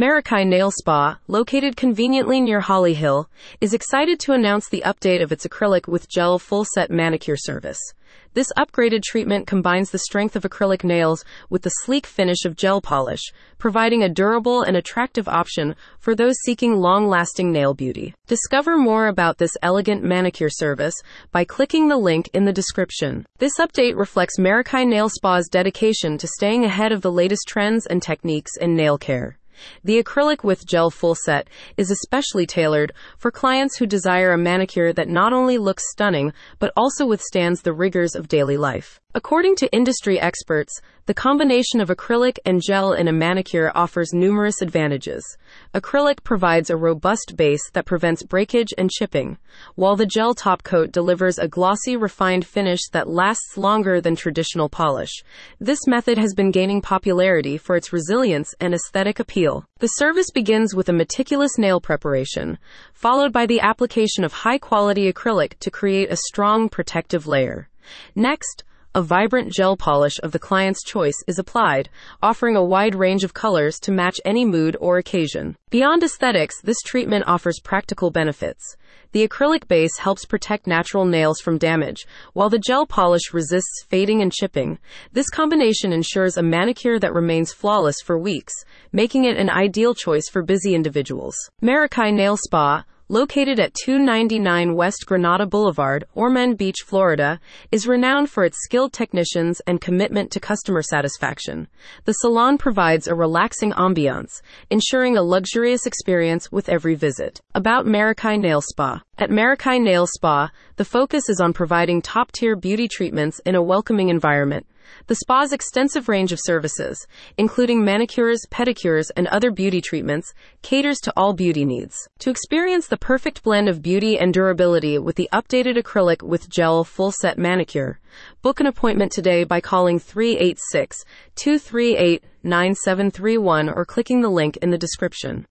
Meraki Nail Spa, located conveniently near Holly Hill, is excited to announce the update of its acrylic with gel full set manicure service. This upgraded treatment combines the strength of acrylic nails with the sleek finish of gel polish, providing a durable and attractive option for those seeking long lasting nail beauty. Discover more about this elegant manicure service by clicking the link in the description. This update reflects Meraki Nail Spa's dedication to staying ahead of the latest trends and techniques in nail care. The acrylic with gel full set is especially tailored for clients who desire a manicure that not only looks stunning, but also withstands the rigors of daily life. According to industry experts, the combination of acrylic and gel in a manicure offers numerous advantages. Acrylic provides a robust base that prevents breakage and chipping, while the gel top coat delivers a glossy, refined finish that lasts longer than traditional polish. This method has been gaining popularity for its resilience and aesthetic appeal. The service begins with a meticulous nail preparation, followed by the application of high quality acrylic to create a strong protective layer. Next, a vibrant gel polish of the client's choice is applied, offering a wide range of colors to match any mood or occasion. Beyond aesthetics, this treatment offers practical benefits. The acrylic base helps protect natural nails from damage, while the gel polish resists fading and chipping. This combination ensures a manicure that remains flawless for weeks, making it an ideal choice for busy individuals. Meraki Nail Spa located at 299 West Granada Boulevard, Ormond Beach, Florida, is renowned for its skilled technicians and commitment to customer satisfaction. The salon provides a relaxing ambiance, ensuring a luxurious experience with every visit. About Meraki Nail Spa. At Meraki Nail Spa, the focus is on providing top tier beauty treatments in a welcoming environment. The spa's extensive range of services, including manicures, pedicures, and other beauty treatments, caters to all beauty needs. To experience the perfect blend of beauty and durability with the updated acrylic with gel full set manicure, book an appointment today by calling 386 238 9731 or clicking the link in the description.